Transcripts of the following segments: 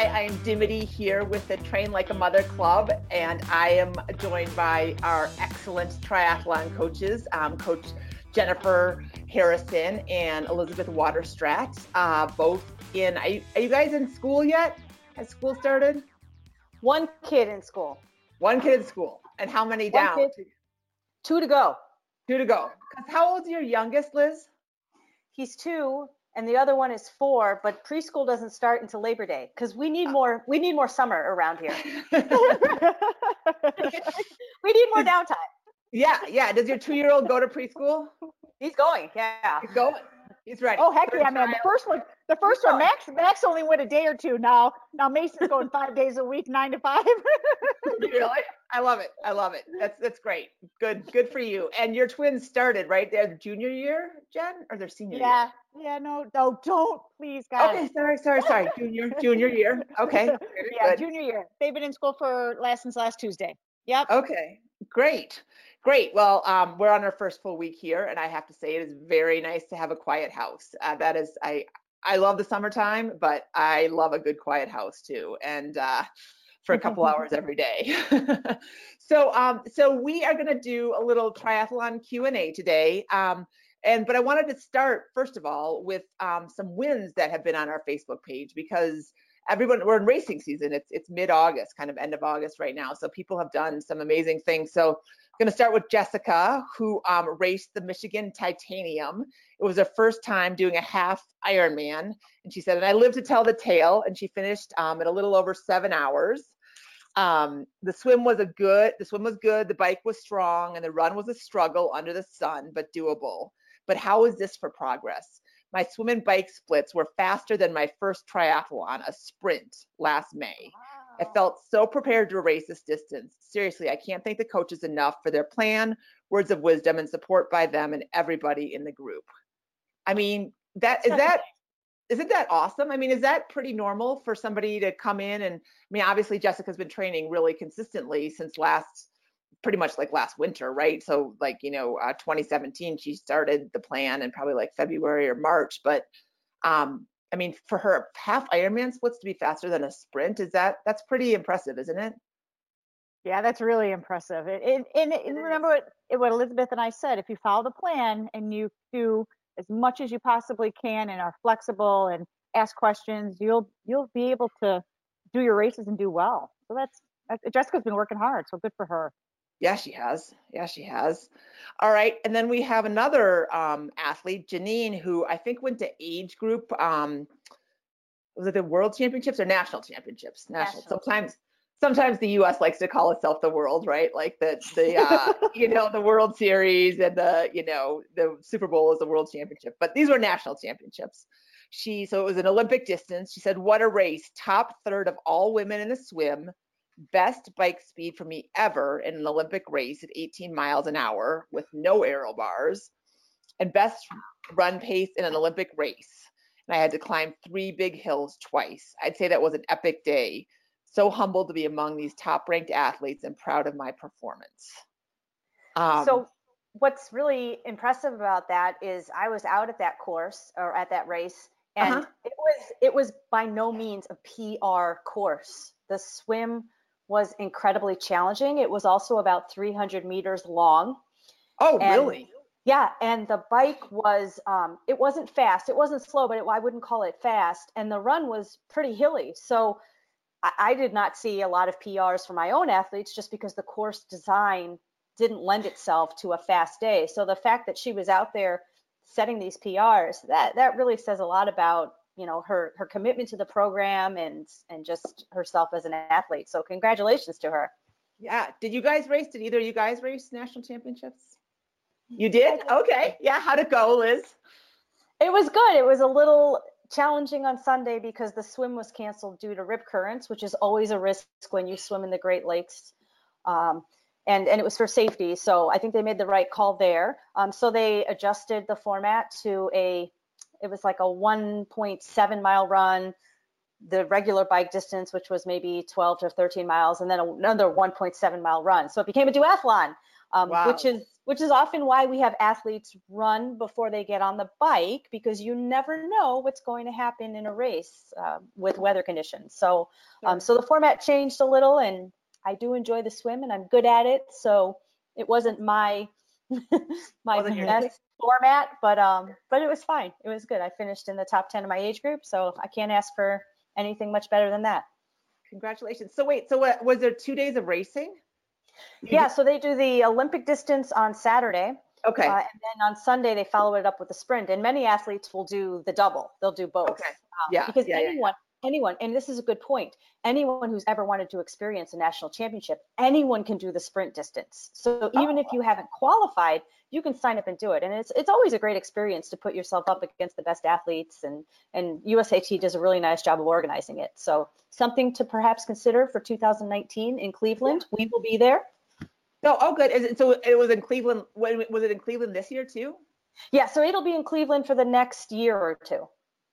Hi, I'm Dimity here with the Train Like a Mother Club, and I am joined by our excellent triathlon coaches, um, Coach Jennifer Harrison and Elizabeth Waterstrat, uh, both in. Are you, are you guys in school yet? Has school started? One kid in school. One kid in school, and how many One down? Kid, two to go. Two to go. Cause How old is your youngest, Liz? He's two, and the other one is four. But preschool doesn't start until Labor Day because we need ah. more. We need more summer around here. we need more downtime. Yeah, yeah. Does your two-year-old go to preschool? He's going. Yeah. He's going. He's ready. Oh heck yeah, man! The first one, the first one, Max. Max only went a day or two. Now, now Mason's going five days a week, nine to five. really? I love it. I love it. That's that's great. Good, good for you. And your twins started right there, junior year, Jen, or their senior yeah. year? Yeah. Yeah. No. No. Don't please, guys. Okay. Sorry. Sorry. Sorry. Junior. Junior year. Okay. Very yeah. Good. Junior year. They've been in school for lessons last Tuesday. Yep. Okay. Great. Great. Well, um, we're on our first full week here, and I have to say it is very nice to have a quiet house. Uh, that is, I I love the summertime, but I love a good quiet house too, and uh, for a couple hours every day. so, um, so we are going to do a little triathlon Q and A today. Um, and but I wanted to start first of all with um, some wins that have been on our Facebook page because everyone we're in racing season. It's it's mid August, kind of end of August right now. So people have done some amazing things. So going to start with Jessica, who um, raced the Michigan Titanium. It was her first time doing a half Ironman, and she said, "And I live to tell the tale." And she finished um, at a little over seven hours. Um, the swim was a good. The swim was good. The bike was strong, and the run was a struggle under the sun, but doable. But how is this for progress? My swim and bike splits were faster than my first triathlon, a sprint, last May. I felt so prepared to race this distance. Seriously, I can't thank the coaches enough for their plan, words of wisdom, and support by them and everybody in the group. I mean, that is that isn't that awesome? I mean, is that pretty normal for somebody to come in and I mean, obviously Jessica's been training really consistently since last pretty much like last winter, right? So like, you know, uh, 2017, she started the plan in probably like February or March. But um, I mean, for her half Ironman splits to be faster than a sprint, is that that's pretty impressive, isn't it? Yeah, that's really impressive. And, and, and remember what, what Elizabeth and I said: if you follow the plan and you do as much as you possibly can and are flexible and ask questions, you'll you'll be able to do your races and do well. So that's Jessica's been working hard, so good for her. Yeah, she has. Yeah, she has. All right. And then we have another um, athlete, Janine, who I think went to age group. Um, was it the world championships or national championships? National. national. Sometimes, sometimes the U.S. likes to call itself the world, right? Like the the uh, you know the World Series and the you know the Super Bowl is the World Championship, but these were national championships. She so it was an Olympic distance. She said, "What a race! Top third of all women in the swim." Best bike speed for me ever in an Olympic race at 18 miles an hour with no aero bars, and best run pace in an Olympic race. And I had to climb three big hills twice. I'd say that was an epic day. So humbled to be among these top ranked athletes and proud of my performance. Um, so, what's really impressive about that is I was out at that course or at that race, and uh-huh. it was it was by no means a PR course. The swim was incredibly challenging. It was also about 300 meters long. Oh, and, really? Yeah, and the bike was um, it wasn't fast. It wasn't slow, but it, I wouldn't call it fast. And the run was pretty hilly. So I, I did not see a lot of PRs for my own athletes just because the course design didn't lend itself to a fast day. So the fact that she was out there setting these PRs, that that really says a lot about you know her her commitment to the program and and just herself as an athlete. So congratulations to her. Yeah. Did you guys race? Did either of you guys race national championships? You did? Okay. Yeah. How'd it go, Liz? It was good. It was a little challenging on Sunday because the swim was canceled due to rip currents, which is always a risk when you swim in the Great Lakes. Um, and, and it was for safety. So I think they made the right call there. Um, so they adjusted the format to a it was like a 1.7 mile run, the regular bike distance, which was maybe 12 to 13 miles, and then another 1.7 mile run. So it became a duathlon. um, Wow. which is which is often why we have athletes run before they get on the bike because you never know what's going to happen in a race uh, with weather conditions. So, um, so the format changed a little, and I do enjoy the swim, and I'm good at it. So it wasn't my my best format, but um, but it was fine. It was good. I finished in the top ten of my age group, so I can't ask for anything much better than that. Congratulations. So wait, so what, was there two days of racing? Yeah, so they do the Olympic distance on Saturday, Okay. uh, and then on Sunday they follow it up with a sprint. And many athletes will do the double; they'll do both. Okay. Um, Yeah, because yeah. anyone, anyone, and this is a good point. Anyone who's ever wanted to experience a national championship, anyone can do the sprint distance. So even if Oh. you haven't qualified, you can sign up and do it. And it's it's always a great experience to put yourself up against the best athletes. And and USAT does a really nice job of organizing it. So something to perhaps consider for 2019 in Cleveland. We will be there. No, oh, good. Is it, so it was in Cleveland. When was it in Cleveland this year too? Yeah, so it'll be in Cleveland for the next year or two.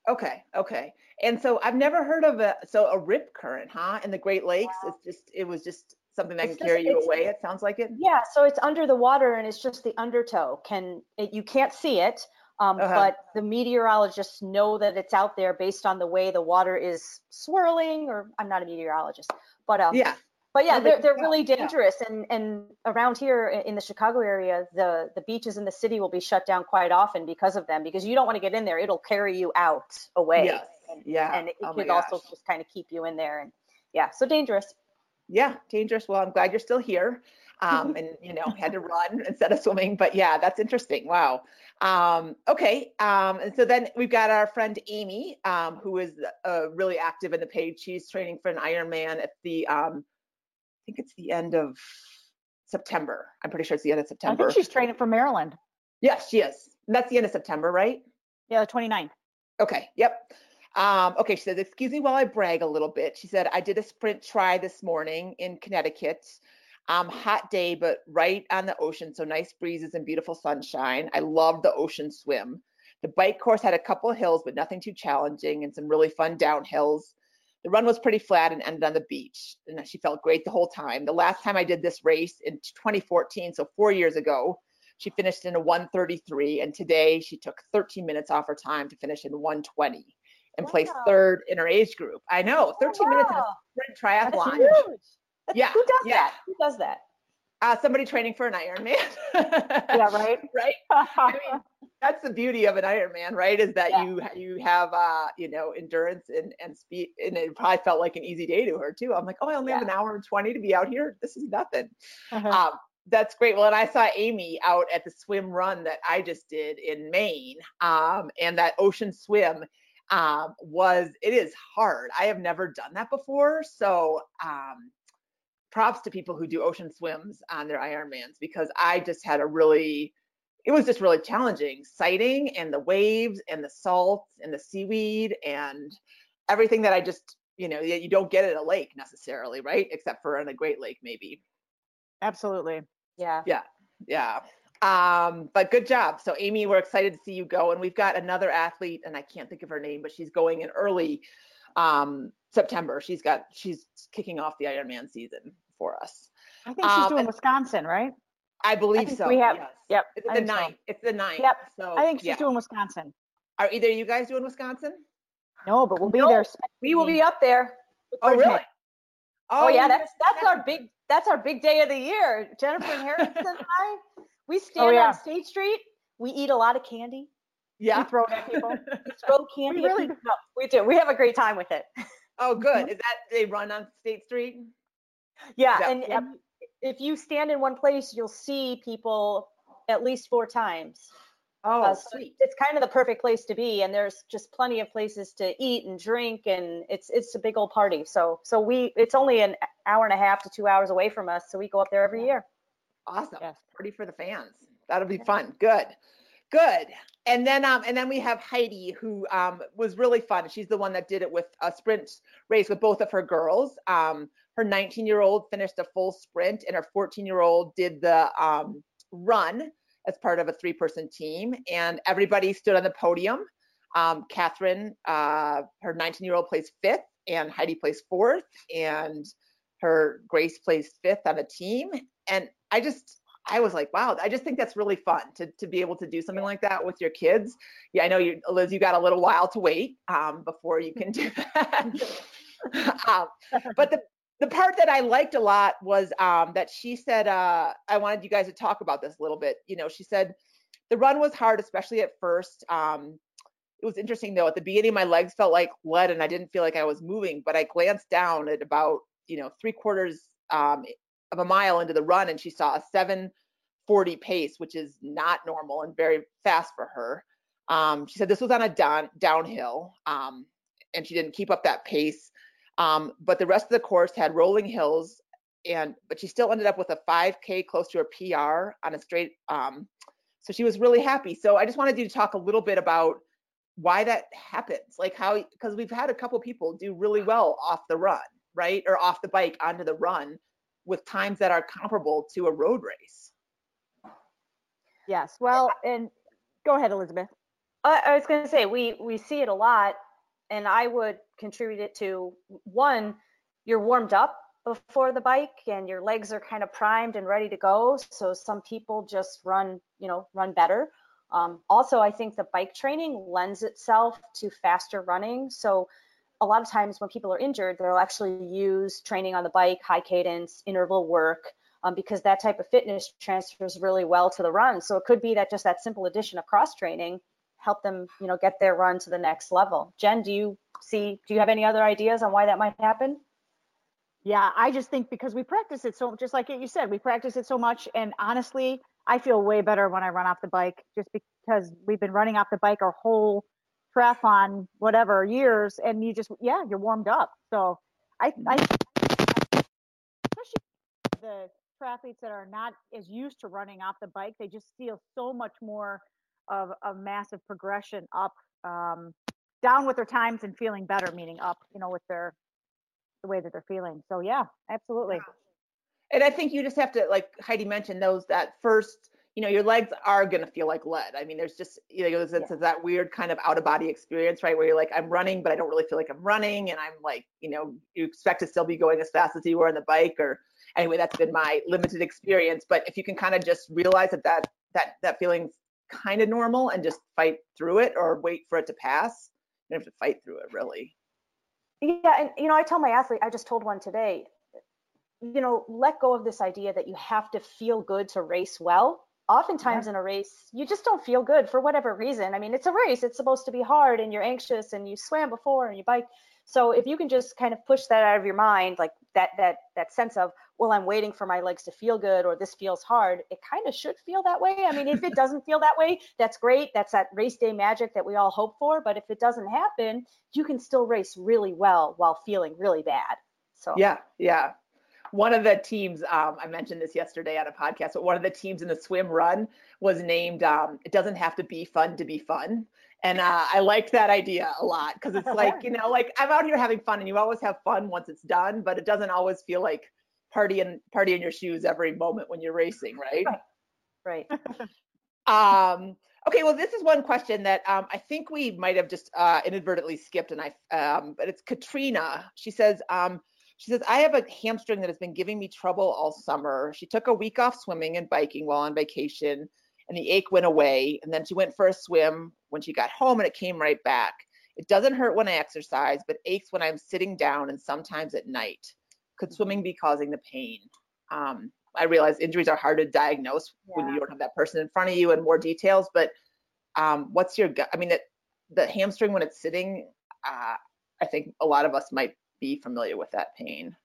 Okay, okay. And so I've never heard of a so a rip current, huh? In the Great Lakes, it's just it was just something that It's can just- carry you away. It sounds like it. Yeah, so it's under the water and it's just the undertow. Can it, you can't see it, um, Uh-huh. but the meteorologists know that it's out there based on the way the water is swirling. Or I'm not a meteorologist, but um, Yeah. but yeah, they they're they're really dangerous. And and around here in the Chicago area, the the beaches in the city will be shut down quite often because of them. Because you don't want to get in there; it'll carry you out away. Yes. Yeah. And it Oh could also just kind of keep you in there. And yeah, so dangerous. Yeah, dangerous. Well, I'm glad you're still here. Um, and you know, had to run instead of swimming. But yeah, that's interesting. Wow. Um, okay. Um, and so then we've got our friend Amy, um, who is uh, really active in the page. She's training for an Ironman at the, um, I think it's the end of September. I'm pretty sure it's the end of September. I think she's training for Maryland. Yes, she is. And that's the end of September, right? Yeah, the 29th. Okay, yep. Um, okay, she says, excuse me while I brag a little bit. She said, I did a sprint tri this morning in Connecticut. Um, hot day, but right on the ocean, so nice breezes and beautiful sunshine. I love the ocean swim. The bike course had a couple hills, but nothing too challenging and some really fun downhills. The run was pretty flat and ended on the beach, and she felt great the whole time. The last time I did this race in 2014, so four years ago, she finished in a 133, and today she took 13 minutes off her time to finish in 120 and placed third in her age group. I know, 13 minutes in a Wow, sprint that's triathlon. huge. That's- Yeah, Who does yeah. that? Who does that? Uh, somebody training for an Ironman. Yeah, right. right. I mean, That's the beauty of an Ironman, right? Is that Yeah. you you have uh you know endurance and and speed, and it probably felt like an easy day to her too. I'm like, oh, I only have an hour and 20 to be out here. This is nothing. Uh-huh. Um, that's great. Well, and I saw Amy out at the swim run that I just did in Maine, um, and that ocean swim um, was it is hard. I have never done that before, so um, props to people who do ocean swims on their Ironmans because I just had a really it was just really challenging sighting and the waves and the salts and the seaweed and everything that I just you know you don't get at a lake necessarily, right? Except for in a Great Lake maybe. Absolutely. Yeah. Yeah. Yeah. Um, but good job. So Amy, we're excited to see you go. And we've got another athlete, and I can't think of her name, but she's going in early um September. She's got she's kicking off the Ironman season for us. I think she's Um, doing Wisconsin, right? I believe think so. we have- yes. Yep. It's I the think so. ninth. It's the ninth. Yep. So I think she's yeah. doing Wisconsin. Are either you guys doing Wisconsin? No, but we'll be No, there. We will be up there. Oh, Bridget. really? Oh, yeah, that's that's our big that's our big day of the year. Jennifer and Harrison and I, we stand yeah. on State Street. We eat a lot of candy. yeah. We throw it at people. We throw candy. We at really people. No, we do. We have a great time with it. Oh, good. Mhm. Is that they run on State Street? Yeah, Yeah. and, Yep. and if you stand in one place, you'll see people at least four times. Oh, Uh, so sweet. it's kind of the perfect place to be, and there's just plenty of places to eat and drink, and it's it's a big old party. So so we it's only an hour and a half to two hours away from us, so we go up there every year. Awesome. Yes. Party for the fans. That'll be fun. Good. Good. And then um and then we have Heidi who um was really fun. She's the one that did it with a sprint race with both of her girls. Um her 19-year-old finished a full sprint and her 14-year-old did the um run as part of a three-person team and everybody stood on the podium. Um Catherine uh her 19-year-old placed 5th and Heidi placed 4th and her Grace placed 5th on the team and I just I was like, wow, I just think that's really fun to, to be able to do something like that with your kids. Yeah, I know you, Liz, you got a little while to wait um, before you can do that. um, but the, the part that I liked a lot was um, that she said, uh, I wanted you guys to talk about this a little bit. You know, she said the run was hard, especially at first. Um, it was interesting though, at the beginning, my legs felt like lead and I didn't feel like I was moving, but I glanced down at about, you know, three quarters um, of a mile into the run and she saw a 740 pace, which is not normal and very fast for her. Um, she said this was on a down, downhill um, and she didn't keep up that pace. Um, but the rest of the course had rolling hills, and but she still ended up with a 5K close to her PR on a straight. Um, so she was really happy. So I just wanted you to talk a little bit about why that happens, like how because we've had a couple people do really well off the run, right, or off the bike onto the run with times that are comparable to a road race. Yes. Well, and go ahead, Elizabeth. I, I was going to say we we see it a lot, and I would contribute it to one, you're warmed up before the bike and your legs are kind of primed and ready to go. So some people just run, you know, run better. Um, also, I think the bike training lends itself to faster running. So a lot of times when people are injured, they'll actually use training on the bike, high cadence, interval work, um, because that type of fitness transfers really well to the run. So it could be that just that simple addition of cross training help them, you know, get their run to the next level. Jen, do you see, do you have any other ideas on why that might happen? Yeah, I just think because we practice it so, just like you said, we practice it so much. And honestly, I feel way better when I run off the bike just because we've been running off the bike our whole triathlon, whatever years. And you just, yeah, you're warmed up. So I, I especially the triathletes that are not as used to running off the bike, they just feel so much more of a massive progression up, um, down with their times and feeling better, meaning up, you know, with their the way that they're feeling. So yeah, absolutely. And I think you just have to, like Heidi mentioned, those that first, you know, your legs are going to feel like lead. I mean, there's just, you know, there's, yeah. that weird kind of out of body experience, right? Where you're like, I'm running, but I don't really feel like I'm running. And I'm like, you know, you expect to still be going as fast as you were on the bike or anyway, that's been my limited experience. But if you can kind of just realize that that, that, that feeling's kind of normal and just fight through it or wait for it to pass. You don't have to fight through it really. Yeah, and you know, I tell my athlete, I just told one today, you know, let go of this idea that you have to feel good to race well. Oftentimes yeah. in a race, you just don't feel good for whatever reason. I mean, it's a race, it's supposed to be hard and you're anxious and you swam before and you bike. So if you can just kind of push that out of your mind, like that that that sense of, well, I'm waiting for my legs to feel good or this feels hard, it kind of should feel that way. I mean, if it doesn't feel that way, that's great. That's that race day magic that we all hope for. But if it doesn't happen, you can still race really well while feeling really bad. So yeah, yeah. One of the teams, um, I mentioned this yesterday on a podcast, but one of the teams in the swim run was named um, "It doesn't have to be fun to be fun." And uh, I liked that idea a lot because it's like, you know, like I'm out here having fun and you always have fun once it's done, but it doesn't always feel like party in party in your shoes every moment when you're racing, right? Right. um, okay, well, this is one question that um, I think we might have just uh, inadvertently skipped, and I, um, but it's Katrina. She says, um, she says, I have a hamstring that has been giving me trouble all summer. She took a week off swimming and biking while on vacation and the ache went away. And then she went for a swim when she got home and it came right back. It doesn't hurt when I exercise, but aches when I'm sitting down and sometimes at night. Could swimming be causing the pain? Um, I realize injuries are hard to diagnose yeah. when you don't have that person in front of you and more details, but um, what's your gut? I mean, it, the hamstring when it's sitting, uh, I think a lot of us might be familiar with that pain.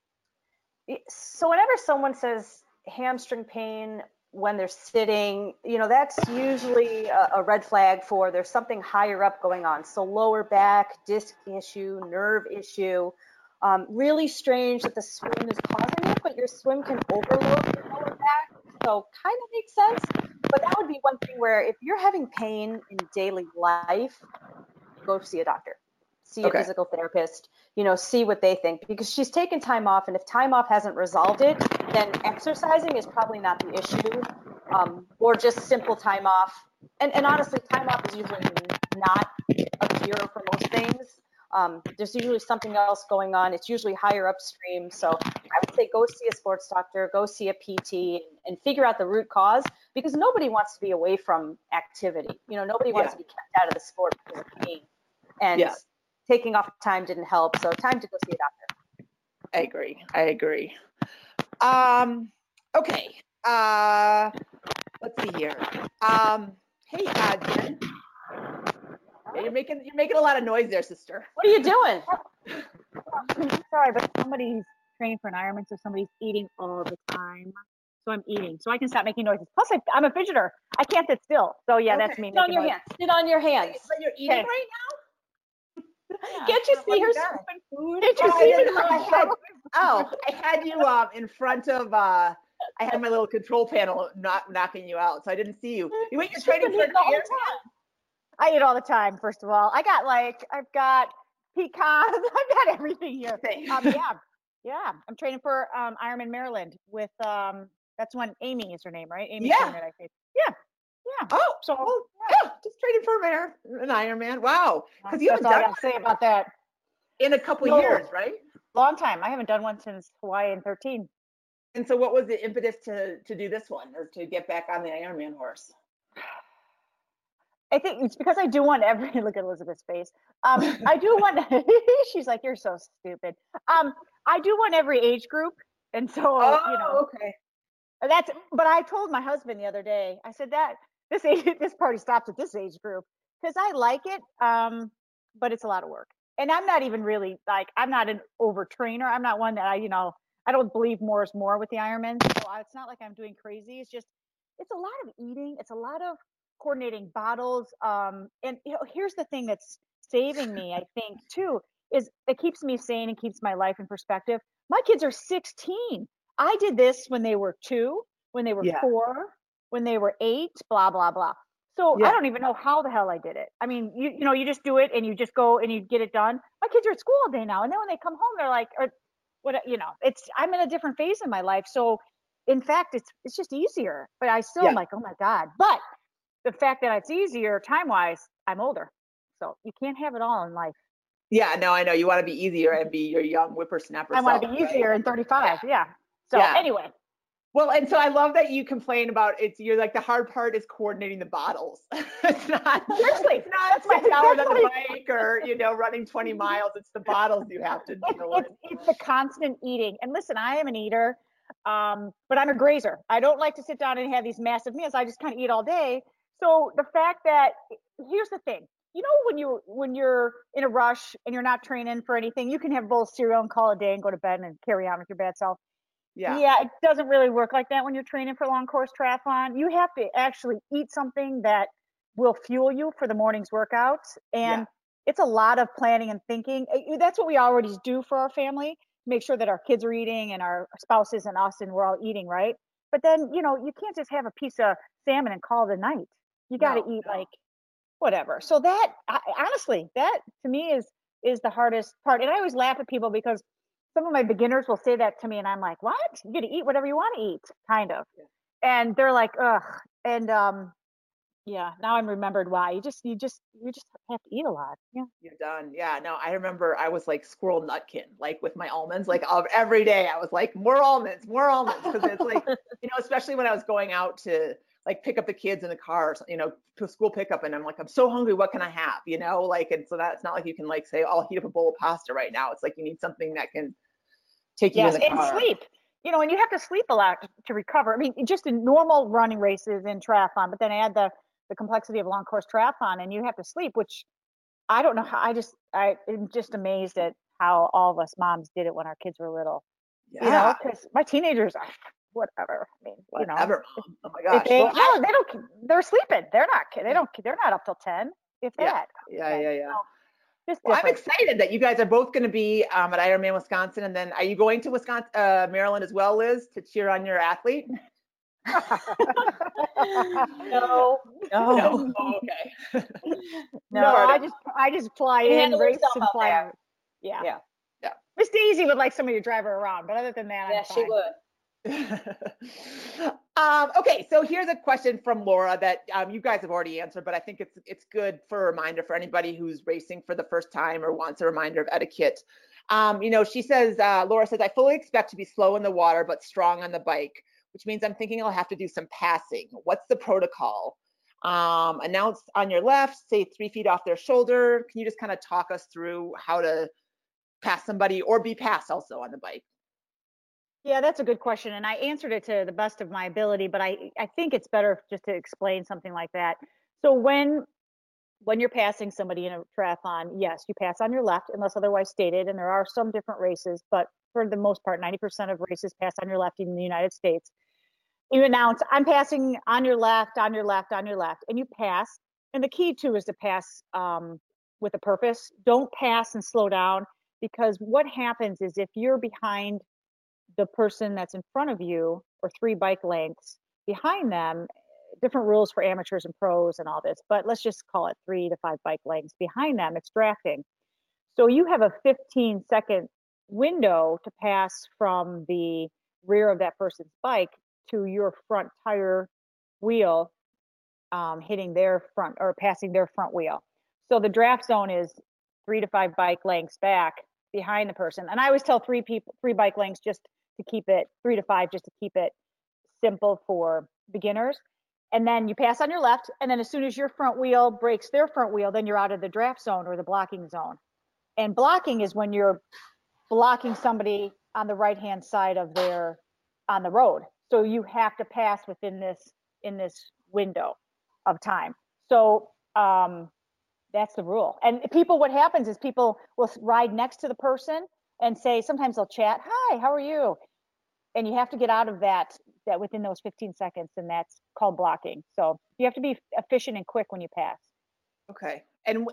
So whenever someone says hamstring pain when they're sitting, you know, that's usually a, a, red flag for there's something higher up going on. So lower back, disc issue, nerve issue. Um, really strange that the swim is causing it, but your swim can overload your lower back. So kind of makes sense. But that would be one thing where if you're having pain in daily life, go see a doctor see okay. a physical therapist, you know, see what they think because she's taken time off. And if time off hasn't resolved it, then exercising is probably not the issue um, or just simple time off. And, and honestly, time off is usually not a cure for most things. Um, there's usually something else going on. It's usually higher upstream. So I would say go see a sports doctor, go see a PT, and figure out the root cause because nobody wants to be away from activity. You know, nobody wants Yeah. to be kept out of the sport because of pain. And Yeah. Taking off time didn't help. So time to go see a doctor. I agree. I agree. Um, okay. Uh, let's see here. Um, hey, uh, Jen. Yeah, you're making you're making a lot of noise there, sister. What are you doing? Sorry, but somebody's training for an Ironman, so somebody's eating all the time. So I'm eating, so I can stop making noises. Plus, I, I'm a fidgeter. I can't sit still. So yeah, that's me. Sit on your noise. hands. Sit on your hands. But you're eating Okay. right Yeah. Can't you see her scooping food? Did you Oh, I see me? I had- Oh, I had you um in front of uh I had my little control panel not knocking you out, so I didn't see you. You wait, you're for all the time. I eat all the time. First of all, I got like I've got pecans. I've got everything here. Um, yeah, yeah. I'm training for um, Ironman Maryland with um. That's when Amy is her name, right? Amy Yeah. Trainor, I think. Yeah, yeah. Oh, So oh, yeah, just training for an Ironman. Wow, because you haven't done say about that. in a couple No. years, right? Long time. I haven't done one since Hawaii in 13. And so, what was the impetus to to do this one, or to get back on the Iron Man horse? I think it's because I do want every look at Elizabeth's face. Um, I do want. she's like, "You're so stupid." Um, I do want every age group, and so you know Oh, okay. That's. But I told my husband the other day. I said that this age, this party stops at this age group because I like it. Um, but it's a lot of work, and I'm not even really like I'm not an overtrainer. I'm not one that I you know I don't believe more is more with the Ironman. So I- it's not like I'm doing crazy. It's just it's a lot of eating. It's a lot of coordinating bottles. Um, and you know, here's the thing that's saving me, I think, too, is it keeps me sane and keeps my life in perspective. My kids are 16. I did this when they were two, when they were Yeah. four, when they were eight, blah, blah, blah. So Yeah. I don't even know how the hell I did it. I mean, you you know, you just do it and you just go and you get it done. My kids are at school all day now, and then when they come home, they're like, or what you know, it's I'm in a different phase in my life. So in fact, it's it's just easier. But I still am like, oh my god. But the fact that it's easier time wise, I'm older, so you can't have it all in life. Yeah, no, I know you want to be easier and be your young whippersnapper. I want to be right? easier in 35. Yeah. So Yeah. anyway, Well, and so I love that you complain about it's. You're like the hard part is coordinating the bottles. it's not. Seriously, It's not that's my- six hours on the bike or you know running 20 miles. It's the bottles you have to deal with. it's, it's the constant eating. And listen, I am an eater, um, but I'm a grazer. I don't like to sit down and have these massive meals. I just kind of eat all day. So the fact that here's the thing, you know, when you when you're in a rush and you're not training for anything, you can have a bowl of cereal and call a day and go to bed and carry on with your bad self. Yeah. Yeah, it doesn't really work like that when you're training for long course triathlon. You have to actually eat something that will fuel you for the morning's workouts. And Yeah. it's a lot of planning and thinking. That's what we already do for our family. Make sure that our kids are eating and our spouses and us and we're all eating, right? But then, you know, you can't just have a piece of salmon and call it a night. You got to No, eat no. like whatever. So that I, honestly, that to me is is the hardest part. And I always laugh at people because some of my beginners will say that to me and I'm like, "What? You get to eat whatever you want to eat." Kind of. And they're like, "Ugh." And um yeah, now I'm remembered why. You just you just you just have to eat a lot. Yeah. You're done. Yeah. No, I remember I was like squirrel nutkin, like with my almonds, like of every day. I was like, more almonds, more almonds. Because it's like, especially when I was going out to like pick up the kids in the car, or, you know, to school pickup, and I'm like, I'm so hungry. What can I have? You know, like, and so that's not like you can like say, I'll heat up a bowl of pasta right now. It's like you need something that can take you Yes, in the and car. sleep. You know, and you have to sleep a lot to recover. I mean, just in normal running races in triathlon, but then add the the complexity of long course triathlon, and you have to sleep, which I don't know how. I just I am just amazed at how all of us moms did it when our kids were little. Yeah. You know, because my teenagers are whatever. I mean, you know, Whatever. Mom. Oh my if gosh. they, Well, no, they don't. They're sleeping. They're not. They don't. They're not up till ten, if Yeah. that. yeah, yeah, yeah. Just Well, I'm excited that you guys are both going to be um, at Ironman Wisconsin, and then are you going to Wisconsin, uh, Maryland as well, Liz, to cheer on your athlete? No, no. No. Oh, okay. No, No, I just I just fly in, race and fly out. Yeah. Yeah. Yeah. Miss Daisy would like somebody to drive her around, but other than that, Yeah, I'm she fine. would. Um, okay, so here's a question from Laura that um, you guys have already answered, but I think it's it's good for a reminder for anybody who's racing for the first time or wants a reminder of etiquette. Um, you know, she says, uh, Laura says, I fully expect to be slow in the water but strong on the bike, which means I'm thinking I'll have to do some passing. What's the protocol? Um, announce on your left, say three feet off their shoulder. Can you just kind of talk us through how to pass somebody or be passed also on the bike? Yeah, that's a good question. And I answered it to the best of my ability, but I, I think it's better just to explain something like that. So when when you're passing somebody in a triathlon, yes, you pass on your left unless otherwise stated. And there are some different races, but for the most part, 90% of races pass on your left in the United States. You announce, I'm passing on your left, on your left, on your left, and you pass. And the key too is to pass um, with a purpose. Don't pass and slow down because what happens is if you're behind the person that's in front of you or three bike lengths behind them different rules for amateurs and pros and all this but let's just call it three to five bike lengths. Behind them it's drafting. So you have a 15 second window to pass from the rear of that person's bike to your front tire wheel um, hitting their front or passing their front wheel. So the draft zone is three to five bike lengths back behind the person. And i always tell three people three bike lengths just to keep it three to five, just to keep it simple for beginners. And then you pass on your left, and then as soon as your front wheel breaks their front wheel, then you're out of the draft zone or the blocking zone. And blocking is when you're blocking somebody on the right hand side of their on the road. So you have to pass within this in this window of time. So um, that's the rule. And people, what happens is people will ride next to the person and say sometimes they'll chat hi how are you? And you have to get out of that that within those 15 seconds and that's called blocking. So you have to be efficient and quick when you pass. Okay. And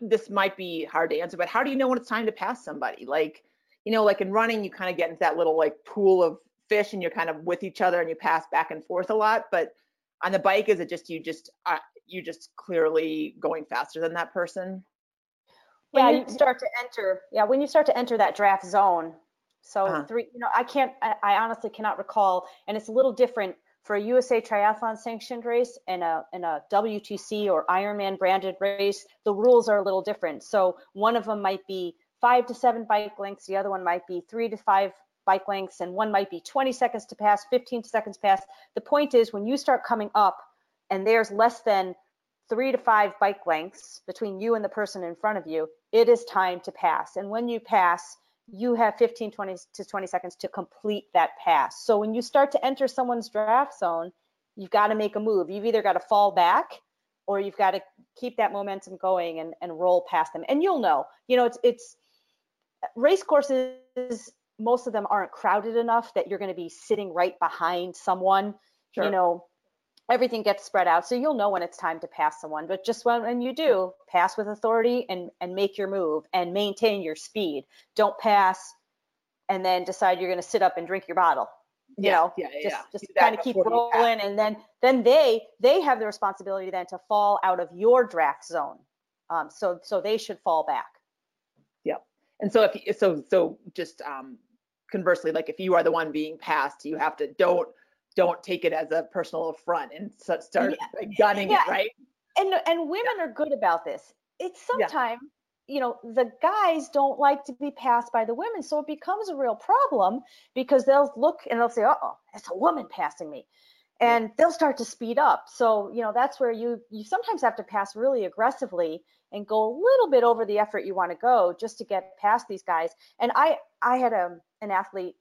this might be hard to answer but how do you know when it's time to pass somebody? Like you know like in running you kind of get into that little like pool of fish and you're kind of with each other and you pass back and forth a lot but on the bike is it just you just uh, you just clearly going faster than that person yeah, you start to enter. Yeah, when you start to enter that draft zone. So uh-huh. three, you know, I can't. I, I, honestly cannot recall, and it's a little different for a USA Triathlon sanctioned race and a and a WTC or Ironman branded race. The rules are a little different. So one of them might be five to seven bike lengths. The other one might be three to five bike lengths, and one might be 20 seconds to pass, 15 seconds pass. The point is, when you start coming up, and there's less than three to five bike lengths between you and the person in front of you, it is time to pass. And when you pass, you have 15, 20 to 20 seconds to complete that pass. So when you start to enter someone's draft zone, you've got to make a move. You've either got to fall back or you've got to keep that momentum going and, and roll past them. And you'll know, you know, it's, it's race courses, most of them aren't crowded enough that you're going to be sitting right behind someone, sure. you know, everything gets spread out. So you'll know when it's time to pass someone but just when, when you do pass with authority and and make your move and maintain your speed. Don't pass and then decide you're going to sit up and drink your bottle you yeah, know? yeah, just yeah. just kind of keep rolling and then then they they have the responsibility then to fall out of your draft zone. Um, so so they should fall back. Yep. And so if you, so so just um conversely like if you are the one being passed you have to don't don't take it as a personal affront and start yeah. gunning yeah. it, right? And and women yeah. are good about this. It's sometimes you know the guys don't like to be passed by the women, so it becomes a real problem because they'll look and they'll say, "Oh, it's a woman passing me," and they'll start to speed up. So you know that's where you you sometimes have to pass really aggressively and go a little bit over the effort you want to go just to get past these guys. And I I had a an athlete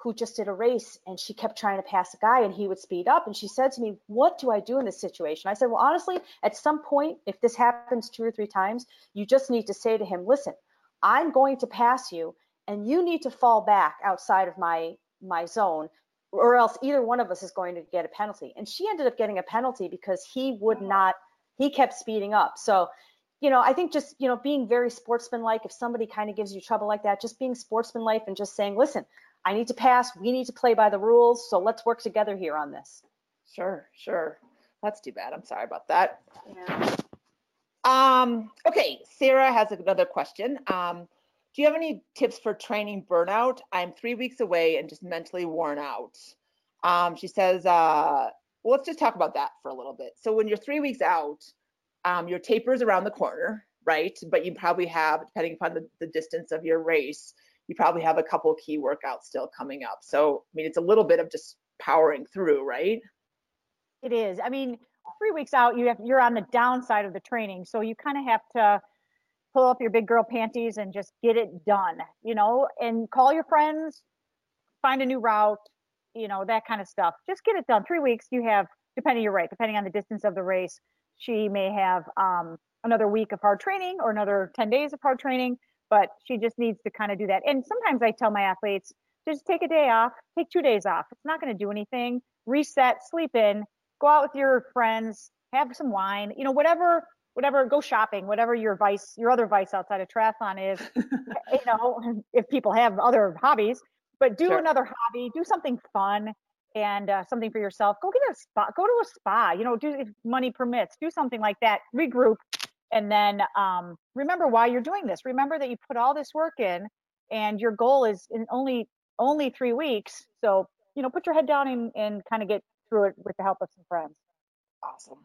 who just did a race and she kept trying to pass a guy and he would speed up. And she said to me, What do I do in this situation? I said, Well, honestly, at some point, if this happens two or three times, you just need to say to him, Listen, I'm going to pass you and you need to fall back outside of my my zone or else either one of us is going to get a penalty. And she ended up getting a penalty because he would not, he kept speeding up. So, you know, I think just, you know, being very sportsmanlike, if somebody kind of gives you trouble like that, just being sportsmanlike and just saying, listen, I need to pass. We need to play by the rules. So let's work together here on this. Sure, sure. That's too bad. I'm sorry about that. Yeah. Um, okay, Sarah has another question. Um, do you have any tips for training burnout? I'm three weeks away and just mentally worn out. Um, she says, uh, well, let's just talk about that for a little bit. So when you're three weeks out, um, your taper is around the corner, right? But you probably have, depending upon the, the distance of your race, you probably have a couple key workouts still coming up. So, I mean, it's a little bit of just powering through, right? It is. I mean, three weeks out, you have you're on the downside of the training, so you kind of have to pull up your big girl panties and just get it done, you know, and call your friends, find a new route, you know, that kind of stuff. Just get it done. Three weeks, you have, depending, you're right, depending on the distance of the race, she may have um, another week of hard training or another 10 days of hard training, but she just needs to kind of do that. And sometimes I tell my athletes, just take a day off, take two days off. It's not going to do anything. Reset, sleep in, go out with your friends, have some wine, you know, whatever, whatever, go shopping, whatever your vice, your other vice outside of triathlon is, you know, if people have other hobbies, but do sure. another hobby, do something fun and uh, something for yourself. Go get a spa, go to a spa, you know, do if money permits, do something like that, regroup. And then um, remember why you're doing this. Remember that you put all this work in and your goal is in only only three weeks. So, you know, put your head down and, and kind of get through it with the help of some friends. Awesome.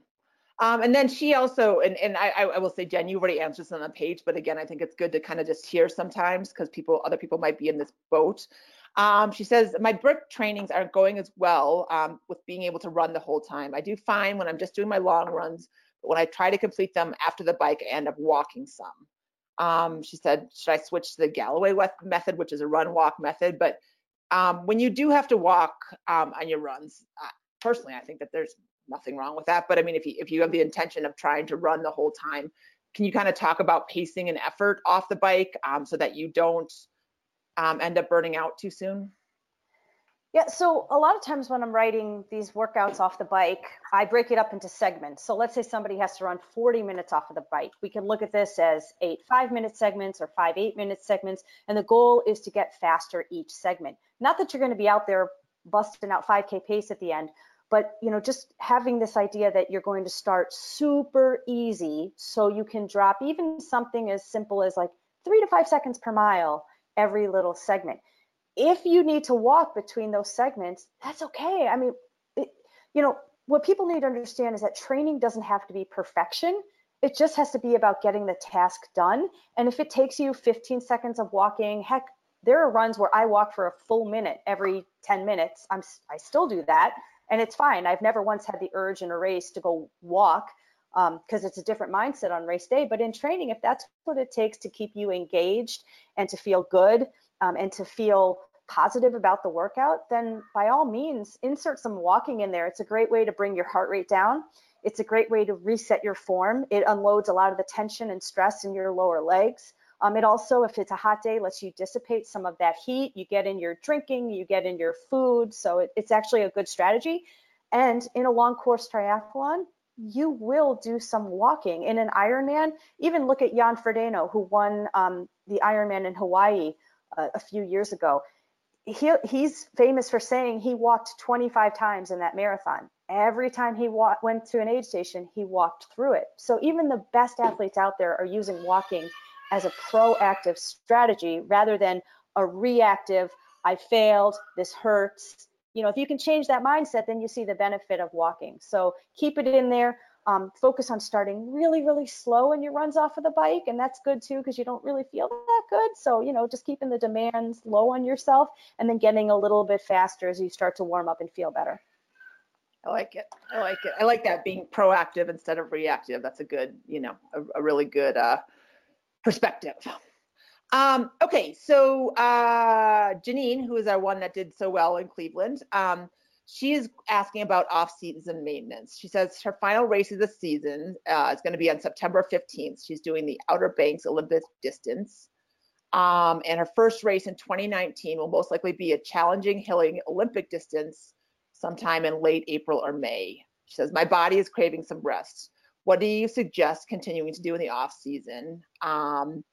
Um, and then she also, and, and I, I will say, Jen, you already answered this on the page, but again, I think it's good to kind of just hear sometimes because people, other people might be in this boat. Um, she says, my brick trainings aren't going as well um, with being able to run the whole time. I do fine when I'm just doing my long runs, but when I try to complete them after the bike, I end up walking some. Um, she said, should I switch to the Galloway method, which is a run walk method? But um, when you do have to walk um, on your runs, uh, personally, I think that there's nothing wrong with that. But I mean, if you if you have the intention of trying to run the whole time, can you kind of talk about pacing and effort off the bike um, so that you don't um, end up burning out too soon? Yeah, so a lot of times when I'm writing these workouts off the bike, I break it up into segments. So let's say somebody has to run 40 minutes off of the bike. We can look at this as eight five minute segments or five eight minute segments. And the goal is to get faster each segment. Not that you're going to be out there busting out 5K pace at the end, but you know just having this idea that you're going to start super easy so you can drop even something as simple as like three to five seconds per mile every little segment if you need to walk between those segments that's okay i mean it, you know what people need to understand is that training doesn't have to be perfection it just has to be about getting the task done and if it takes you 15 seconds of walking heck there are runs where i walk for a full minute every 10 minutes i'm i still do that and it's fine. I've never once had the urge in a race to go walk because um, it's a different mindset on race day. But in training, if that's what it takes to keep you engaged and to feel good um, and to feel positive about the workout, then by all means, insert some walking in there. It's a great way to bring your heart rate down. It's a great way to reset your form. It unloads a lot of the tension and stress in your lower legs. Um, it also, if it's a hot day, lets you dissipate some of that heat. You get in your drinking, you get in your food. So it, it's actually a good strategy. And in a long course triathlon, you will do some walking. In an Ironman, even look at Jan Frodeno, who won um, the Ironman in Hawaii uh, a few years ago. He, he's famous for saying he walked 25 times in that marathon. Every time he wa- went to an aid station, he walked through it. So even the best athletes out there are using walking as a proactive strategy rather than a reactive, I failed, this hurts. You know, if you can change that mindset, then you see the benefit of walking. So keep it in there. Um, focus on starting really, really slow in your runs off of the bike. And that's good too, because you don't really feel that good. So, you know, just keeping the demands low on yourself and then getting a little bit faster as you start to warm up and feel better. I like it. I like it. I like that being proactive instead of reactive. That's a good, you know, a, a really good uh, perspective. Um, okay, so uh, Janine, who is our one that did so well in Cleveland, um, she is asking about off-season maintenance. She says her final race of the season uh, is going to be on September 15th. She's doing the Outer Banks Olympic distance. Um, and her first race in 2019 will most likely be a challenging hilling Olympic distance sometime in late April or May. She says, My body is craving some rest what do you suggest continuing to do in the off season? Um,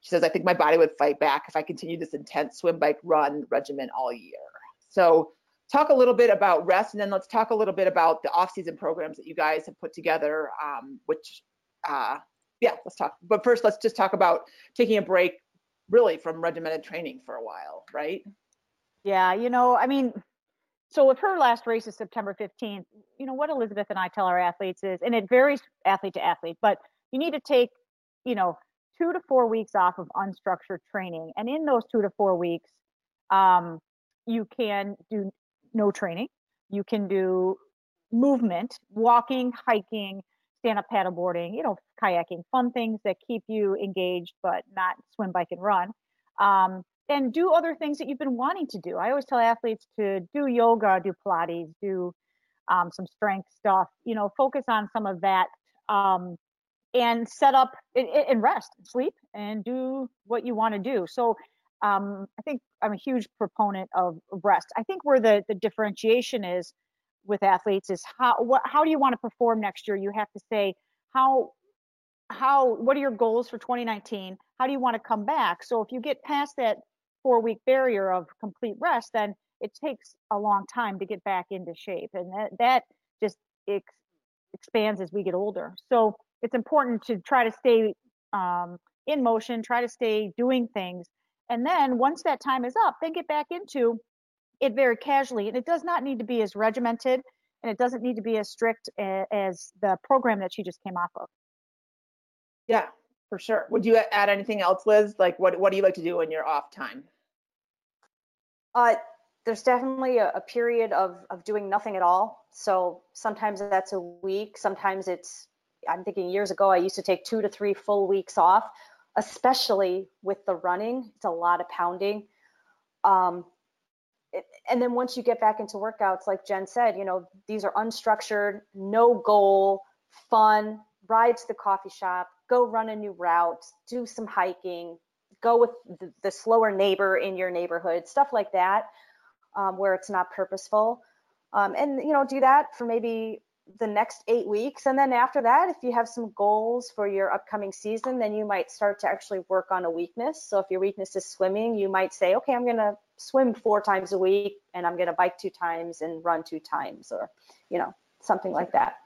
she says, I think my body would fight back if I continue this intense swim, bike, run regimen all year. So talk a little bit about rest, and then let's talk a little bit about the off-season programs that you guys have put together. Um, which, uh, yeah, let's talk. But first, let's just talk about taking a break, really, from regimented training for a while, right? Yeah, you know, I mean, so with her last race is September 15th, you know what Elizabeth and I tell our athletes is, and it varies athlete to athlete, but you need to take, you know, two to four weeks off of unstructured training, and in those two to four weeks, um, you can do no training. You can do movement, walking, hiking, stand up paddleboarding, you know, kayaking, fun things that keep you engaged, but not swim, bike, and run. Um, and do other things that you've been wanting to do. I always tell athletes to do yoga, do Pilates, do um, some strength stuff, you know, focus on some of that um, and set up and rest, sleep, and do what you want to do. So um, I think I'm a huge proponent of rest. I think where the, the differentiation is with athletes is how what how do you want to perform next year? You have to say how how what are your goals for 2019? How do you want to come back? So if you get past that four week barrier of complete rest, then it takes a long time to get back into shape, and that that just ex- expands as we get older. So it's important to try to stay um, in motion, try to stay doing things, and then once that time is up, then get back into it very casually. And it does not need to be as regimented, and it doesn't need to be as strict as the program that she just came off of. Yeah, for sure. Would you add anything else, Liz? Like, what what do you like to do in your off time? Uh, there's definitely a, a, period of of doing nothing at all. So sometimes that's a week. Sometimes it's. I'm thinking years ago, I used to take two to three full weeks off, especially with the running. It's a lot of pounding. Um, it, and then once you get back into workouts, like Jen said, you know, these are unstructured, no goal, fun, ride to the coffee shop, go run a new route, do some hiking, go with the, the slower neighbor in your neighborhood, stuff like that, um, where it's not purposeful. Um, and you know, do that for maybe the next eight weeks, and then after that, if you have some goals for your upcoming season, then you might start to actually work on a weakness. So if your weakness is swimming, you might say, okay, I'm gonna swim four times a week, and I'm gonna bike two times and run two times, or you know, something like that.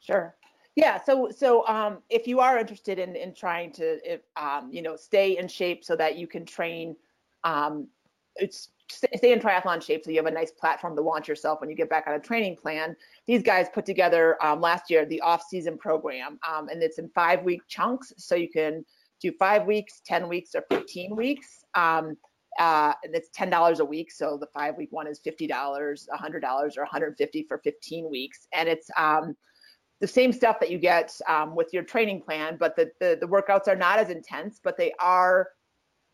Sure. Yeah, so so um, if you are interested in in trying to if, um, you know stay in shape so that you can train, um, it's stay in triathlon shape so you have a nice platform to launch yourself when you get back on a training plan. These guys put together um, last year the off-season program, um, and it's in five-week chunks, so you can do five weeks, ten weeks, or fifteen weeks. Um, uh, and it's ten dollars a week. So the five-week one is fifty dollars, a hundred dollars, or 150 for 15 weeks, and it's um, the same stuff that you get um, with your training plan, but the, the, the workouts are not as intense, but they are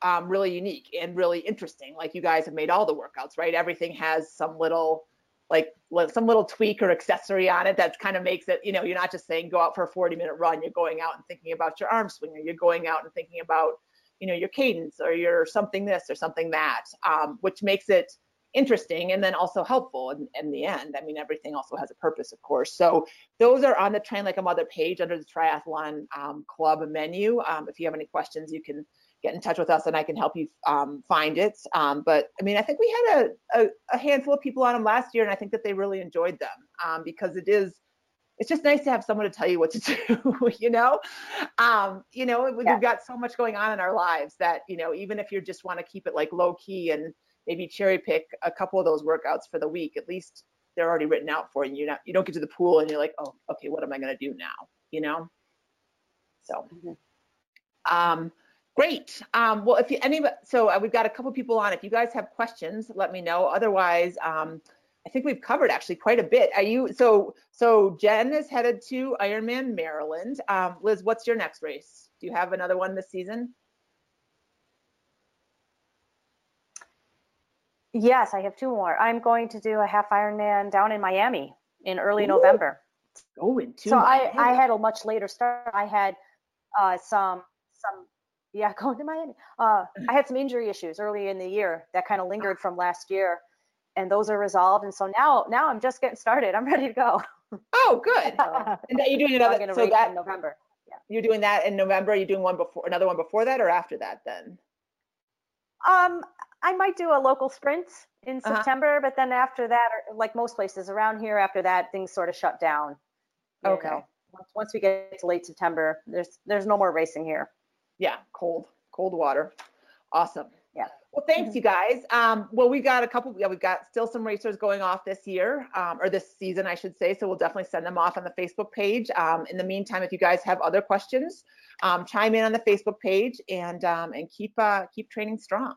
um, really unique and really interesting. Like you guys have made all the workouts, right? Everything has some little like some little tweak or accessory on it that kind of makes it, you know, you're not just saying go out for a 40 minute run. You're going out and thinking about your arm swing, or you're going out and thinking about, you know, your cadence or your something this or something that, um, which makes it interesting and then also helpful in, in, the end. I mean, everything also has a purpose, of course. So those are on the Train Like a Mother page under the Triathlon um, Club menu. Um, if you have any questions, you can get in touch with us and I can help you um, find it. Um, but I mean, I think we had a, a, a, handful of people on them last year and I think that they really enjoyed them um, because it is, it's just nice to have someone to tell you what to do, you know? Um, you know, we've got so much going on in our lives that, you know, even if you just want to keep it like low key and, maybe cherry pick a couple of those workouts for the week. At least they're already written out for you. You're not, you don't get to the pool and you're like, oh, okay, what am I going to do now? You know? So, mm-hmm. um, great. Um, well, if you, any, so uh, we've got a couple people on. If you guys have questions, let me know. Otherwise, um, I think we've covered actually quite a bit. Are you, so, so Jen is headed to Ironman Maryland. Um, Liz, what's your next race? Do you have another one this season? Yes, I have two more. I'm going to do a half Ironman down in Miami in early Ooh. November. Going to so I, I had a much later start. I had uh, some some yeah going to Miami. Uh, I had some injury issues early in the year that kind of lingered from last year, and those are resolved. And so now now I'm just getting started. I'm ready to go. Oh, good. and you're doing another so that in November. Yeah. You're doing that in November. Are you doing one before another one before that or after that then? Um, I might do a local sprint in uh-huh. September, but then after that, like most places around here, after that, things sort of shut down. Okay. Know. Once we get to late September, there's there's no more racing here. Yeah, cold, cold water. Awesome. Yeah. Well, thanks, you guys. Um, well, we've got a couple. Yeah, we've got still some racers going off this year, um, or this season, I should say. So we'll definitely send them off on the Facebook page. Um, in the meantime, if you guys have other questions, um, chime in on the Facebook page and um, and keep uh, keep training strong,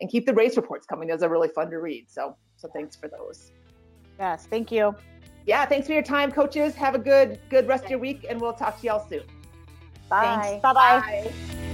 and keep the race reports coming. Those are really fun to read. So so thanks for those. Yes, thank you. Yeah, thanks for your time, coaches. Have a good good rest of your week, and we'll talk to y'all soon. Bye. Thanks. Bye-bye. Bye.